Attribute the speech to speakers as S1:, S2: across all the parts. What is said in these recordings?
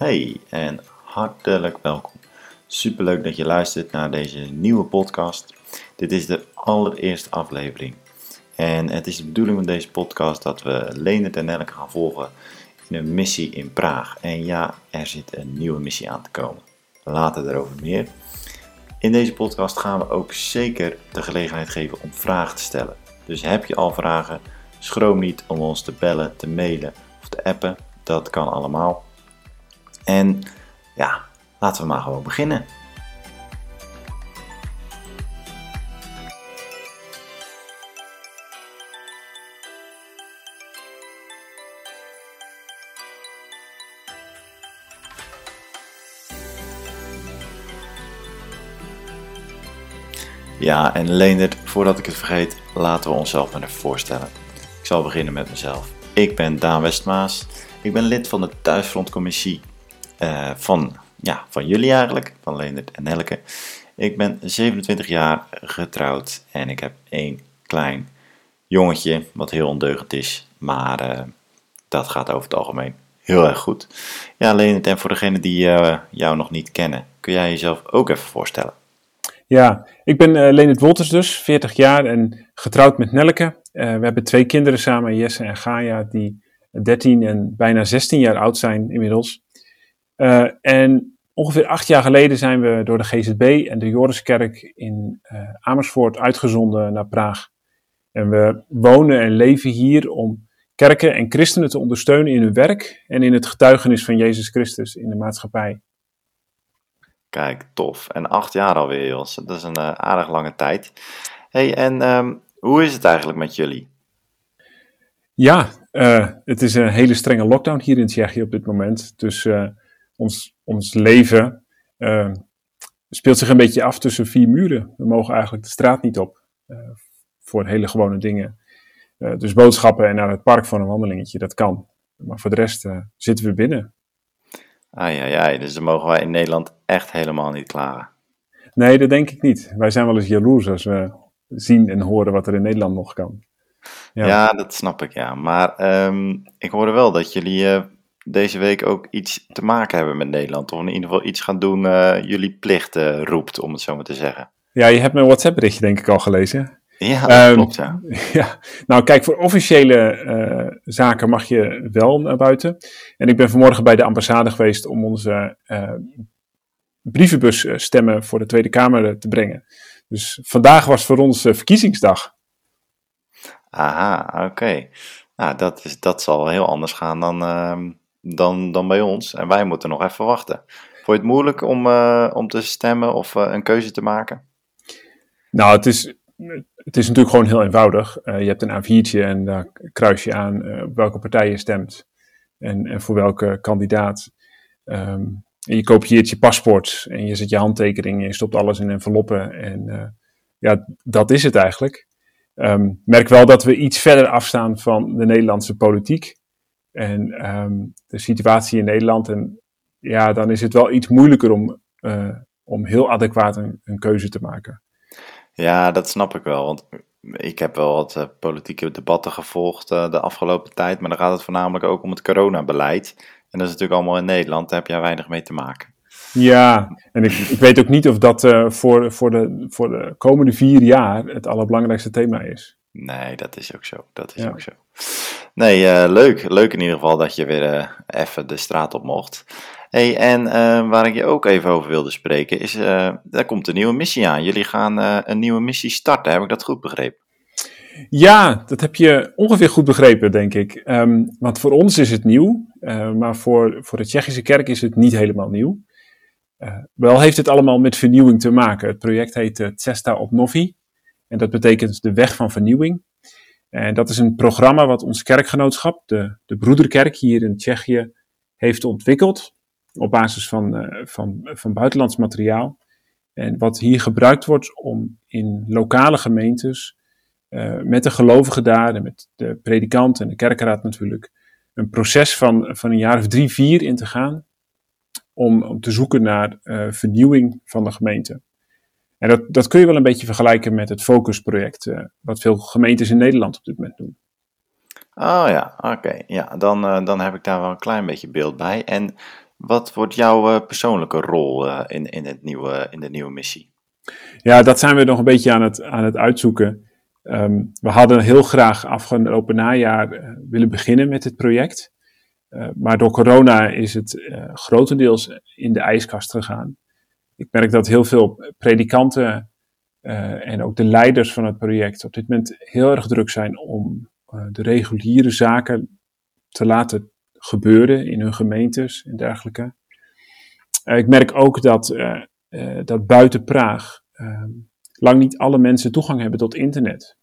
S1: Hey en hartelijk welkom. Superleuk dat je luistert naar deze nieuwe podcast. Dit is de allereerste aflevering. En het is de bedoeling van deze podcast dat we Leendert en Nelke gaan volgen in een missie in Praag. En ja, er zit een nieuwe missie aan te komen. Later daarover meer. In deze podcast gaan we ook zeker de gelegenheid geven om vragen te stellen. Dus heb je al vragen, schroom niet om ons te bellen, te mailen of te appen. Dat kan allemaal. En ja, laten we maar gewoon beginnen. Ja, en Leendert, voordat ik het vergeet, laten we onszelf maar even voorstellen. Ik zal beginnen met mezelf. Ik ben Daan Westmaas. Ik ben lid van de Thuisfrontcommissie uh, van, ja, van jullie eigenlijk, van Leendert en Nelke. Ik ben 27 jaar getrouwd en ik heb één klein jongetje, wat heel ondeugend is, maar uh, dat gaat over het algemeen heel erg goed. Ja, Leendert, en voor degenen die uh, jou nog niet kennen, kun jij jezelf ook even voorstellen?
S2: Ja, ik ben uh, Leonard Wolters dus, 40 jaar en getrouwd met Nelke. We hebben twee kinderen samen, Jesse en Gaia, die 13 en bijna 16 jaar oud zijn inmiddels. Uh, en ongeveer acht jaar geleden zijn we door de GZB en de Joriskerk in Amersfoort uitgezonden naar Praag. En we wonen en leven hier om kerken en christenen te ondersteunen in hun werk en in het getuigenis van Jezus Christus in de maatschappij.
S1: Kijk, tof. En acht jaar alweer, Jos. Dat is een uh, aardig lange tijd. hey, en um, hoe is het eigenlijk met jullie?
S2: Ja, uh, het is een hele strenge lockdown hier in Tsjechië op dit moment. Dus uh, ons, ons leven speelt zich een beetje af tussen vier muren. We mogen eigenlijk de straat niet op voor hele gewone dingen. dus boodschappen en naar het park voor een wandelingetje, dat kan. Maar voor de rest zitten we binnen.
S1: Ah ja, ja, dus dan mogen wij in Nederland echt helemaal niet klagen.
S2: Nee, dat denk ik niet. Wij zijn wel eens jaloers als we zien en horen wat er in Nederland nog kan.
S1: Ja, ja dat snap ik, ja. Maar um, ik hoorde wel dat jullie deze week ook iets te maken hebben met Nederland. Of in ieder geval iets gaan doen, uh, jullie plicht uh, roept, om het zo maar te zeggen.
S2: Ja, je hebt mijn WhatsApp-berichtje denk ik al gelezen.
S1: Ja, dat um, klopt, ja.
S2: ja. Nou, kijk, voor officiële uh, zaken mag je wel naar buiten. En ik ben vanmorgen bij de ambassade geweest om onze uh, brievenbusstemmen voor de Tweede Kamer te brengen. Dus vandaag was voor ons verkiezingsdag.
S1: Aha, oké. Okay. Nou, dat, is, dat zal heel anders gaan dan, uh, dan, dan bij ons. En wij moeten nog even wachten. Vond je het moeilijk om, uh, om te stemmen of uh, een keuze te maken?
S2: Nou, het is, het is natuurlijk gewoon heel eenvoudig. Uh, je hebt een A4'tje en daar kruis je aan op welke partij je stemt en, en voor welke kandidaat. Um, en je kopieert je paspoort en je zet je handtekening en je stopt alles in enveloppen. En ja, dat is het eigenlijk. Um, merk wel dat we iets verder afstaan van de Nederlandse politiek en um, de situatie in Nederland. En ja, dan is het wel iets moeilijker om, om heel adequaat een, een keuze te maken.
S1: Ja, dat snap ik wel. Want ik heb wel wat uh, politieke debatten gevolgd uh, de afgelopen tijd. Maar dan gaat het voornamelijk ook om het coronabeleid. En dat is natuurlijk allemaal in Nederland. Daar heb jij weinig mee te maken.
S2: Ja, en ik, ik weet ook niet of dat voor, voor, de, voor de komende vier jaar het allerbelangrijkste thema is.
S1: Nee, dat is ook zo. Dat is ja. ook zo. Nee, leuk. Leuk in ieder geval dat je weer even de straat op mocht. Hey, en uh, waar ik je ook even over wilde spreken is, daar komt een nieuwe missie aan. Jullie gaan een nieuwe missie starten, heb ik dat goed begrepen?
S2: Ja, dat heb je ongeveer goed begrepen, denk ik. Um, want voor ons is het nieuw, maar voor, voor de Tsjechische kerk is het niet helemaal nieuw. wel heeft het allemaal met vernieuwing te maken. Het project heet Cesta Obnovi en dat betekent de weg van vernieuwing. En dat is een programma wat ons kerkgenootschap, de, de Broederkerk hier in Tsjechië, heeft ontwikkeld op basis van, uh, van, van buitenlands materiaal. En wat hier gebruikt wordt om in lokale gemeentes uh, met de gelovigen daar en met de predikant en de kerkenraad natuurlijk een proces van, van een jaar of drie, vier in te gaan om, om te zoeken naar uh, vernieuwing van de gemeente. En dat, dat kun je wel een beetje vergelijken met het Focus-project, wat veel gemeentes in Nederland op dit moment doen.
S1: Oh ja, oké. Okay. Ja, dan, dan heb ik daar wel een klein beetje beeld bij. En Wat wordt jouw persoonlijke rol in, in, het nieuwe, in de nieuwe missie?
S2: Ja, dat zijn we nog een beetje aan het, aan het uitzoeken. Ehm, we hadden heel graag afgelopen najaar willen beginnen met het project. maar door corona is het grotendeels in de ijskast gegaan. Ik merk dat heel veel predikanten uh, en ook de leiders van het project op dit moment heel erg druk zijn om uh, de reguliere zaken te laten gebeuren in hun gemeentes en dergelijke. Uh, ik merk ook dat, dat buiten Praag lang niet alle mensen toegang hebben tot internet.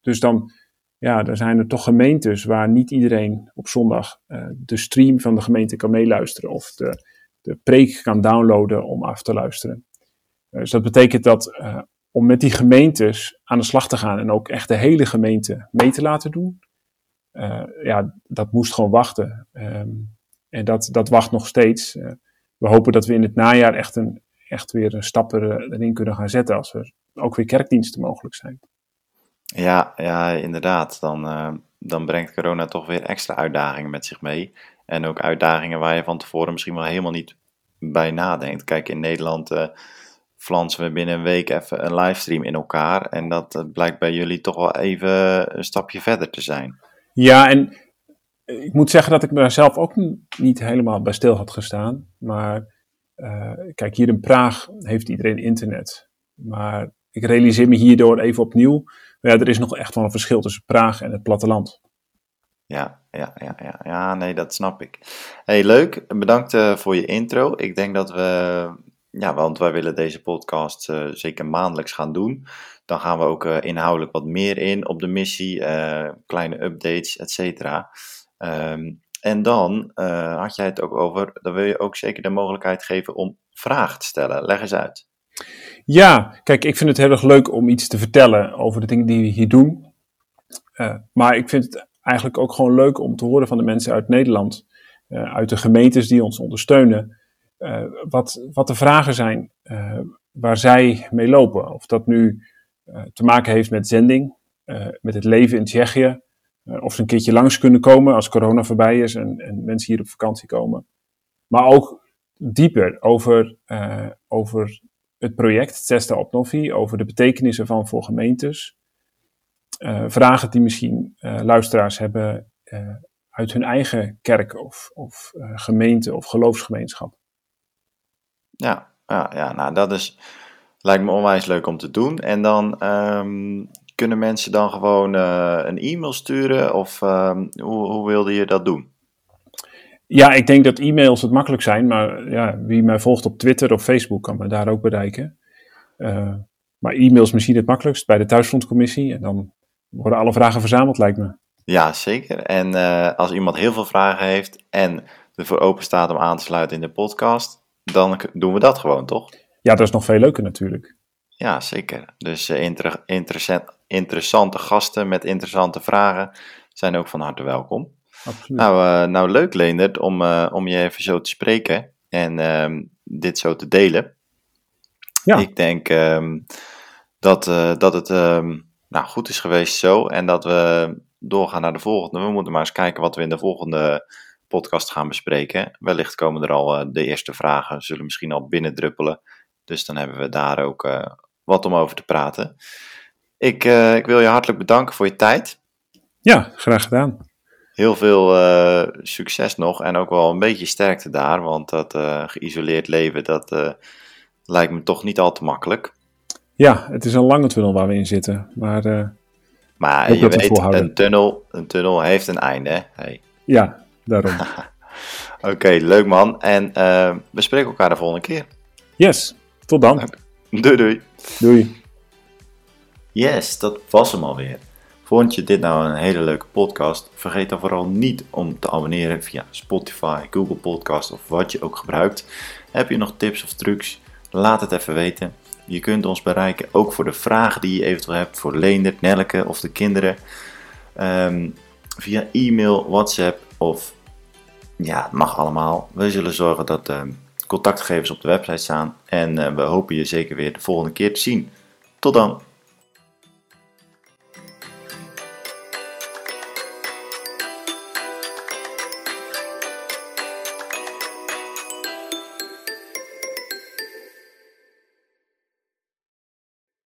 S2: dus dan, ja, dan zijn er toch gemeentes waar niet iedereen op zondag de stream van de gemeente kan meeluisteren of de, de preek kan downloaden om af te luisteren. Dus dat betekent dat om met die gemeentes aan de slag te gaan en ook echt de hele gemeente mee te laten doen. Uh, ja, dat moest gewoon wachten. Um, en dat, dat wacht nog steeds. We hopen dat we in het najaar echt, een, echt weer een stap erin kunnen gaan zetten als er ook weer kerkdiensten mogelijk zijn.
S1: Ja, ja inderdaad. Dan, dan brengt corona toch weer extra uitdagingen met zich mee. En ook uitdagingen waar je van tevoren misschien wel helemaal niet bij nadenkt. Kijk, in Nederland flansen we binnen een week even een livestream in elkaar. En dat eh, blijkt bij jullie toch wel even een stapje verder te zijn.
S2: Ja, en ik moet zeggen dat ik daar zelf ook niet helemaal bij stil had gestaan. Maar uh, kijk, hier in Praag heeft iedereen internet. Maar ik realiseer me hierdoor even opnieuw. Ja, er is nog echt wel een verschil tussen Praag en het platteland.
S1: Ja, ja, ja, ja, ja, nee, dat snap ik. Hey, leuk. Bedankt uh, voor je intro. Ik denk dat we ja, want wij willen deze podcast uh, zeker maandelijks gaan doen. Dan gaan we ook uh, inhoudelijk wat meer in op de missie, kleine updates, et cetera. Um, en dan had jij het ook over, dan wil je ook zeker de mogelijkheid geven om vragen te stellen. Leg eens uit.
S2: Ja, kijk, ik vind het heel erg leuk om iets te vertellen over de dingen die we hier doen. maar ik vind het eigenlijk ook gewoon leuk om te horen van de mensen uit Nederland, uit de gemeentes die ons ondersteunen uh, wat, wat de vragen zijn uh, waar zij mee lopen. Of dat nu te maken heeft met zending, met het leven in Tsjechië. of ze een keertje langs kunnen komen als corona voorbij is en, en mensen hier op vakantie komen. Maar ook dieper over, over het project Testa op Novi, over de betekenissen van voor gemeentes. Vragen die misschien luisteraars hebben uit hun eigen kerk of, of gemeente of geloofsgemeenschap.
S1: Ja, ja, ja, nou dat is, lijkt me onwijs leuk om te doen. En dan um, kunnen mensen dan gewoon uh, een e-mail sturen of um, hoe, hoe wilde je dat doen?
S2: Ja, ik denk dat e-mails het makkelijk zijn, maar ja, wie mij volgt op Twitter of Facebook kan me daar ook bereiken. Uh, maar e-mail is misschien het makkelijkst bij de thuisfrontcommissie en dan worden alle vragen verzameld, lijkt me.
S1: Ja, zeker. En uh, als iemand heel veel vragen heeft en ervoor open staat om aan te sluiten in de podcast, dan doen we dat gewoon, toch?
S2: Ja, dat is nog veel leuker natuurlijk.
S1: Ja, zeker. Dus uh, inter interessant, interessante gasten met interessante vragen zijn ook van harte welkom. Absoluut. Nou, uh, nou leuk Leendert om, om je even zo te spreken en uh, dit zo te delen. Ja. Ik denk um, dat, dat het um, nou, goed is geweest zo en dat we doorgaan naar de volgende. We moeten maar eens kijken wat we in de volgende podcast gaan bespreken. Wellicht komen er al uh, de eerste vragen, zullen misschien al binnendruppelen. Dus dan hebben we daar ook uh, wat om over te praten. Ik, uh, ik wil je hartelijk bedanken voor je tijd.
S2: Ja, graag gedaan.
S1: Heel veel succes nog en ook wel een beetje sterkte daar, want dat geïsoleerd leven, dat lijkt me toch niet al te makkelijk.
S2: Ja, het is een lange tunnel waar we in zitten, maar...
S1: maar je weet, een tunnel, een tunnel heeft een einde, hè? Hey.
S2: Ja, daarom.
S1: Oké, leuk man. En uh, we spreken elkaar de volgende keer.
S2: Yes, tot dan.
S1: Doei doei.
S2: Doei.
S1: Yes, dat was hem alweer. Vond je dit nou een hele leuke podcast? Vergeet dan vooral niet om te abonneren via Spotify, Google Podcast of wat je ook gebruikt. Heb je nog tips of trucs? Laat het even weten. Je kunt ons bereiken ook voor de vragen die je eventueel hebt voor Leendert, Nelke of de kinderen. Um, via e-mail, WhatsApp of ja, het mag allemaal. We zullen zorgen dat de ehm, contactgegevens op de website staan. En uh, we hopen je zeker weer de volgende keer te zien. Tot dan!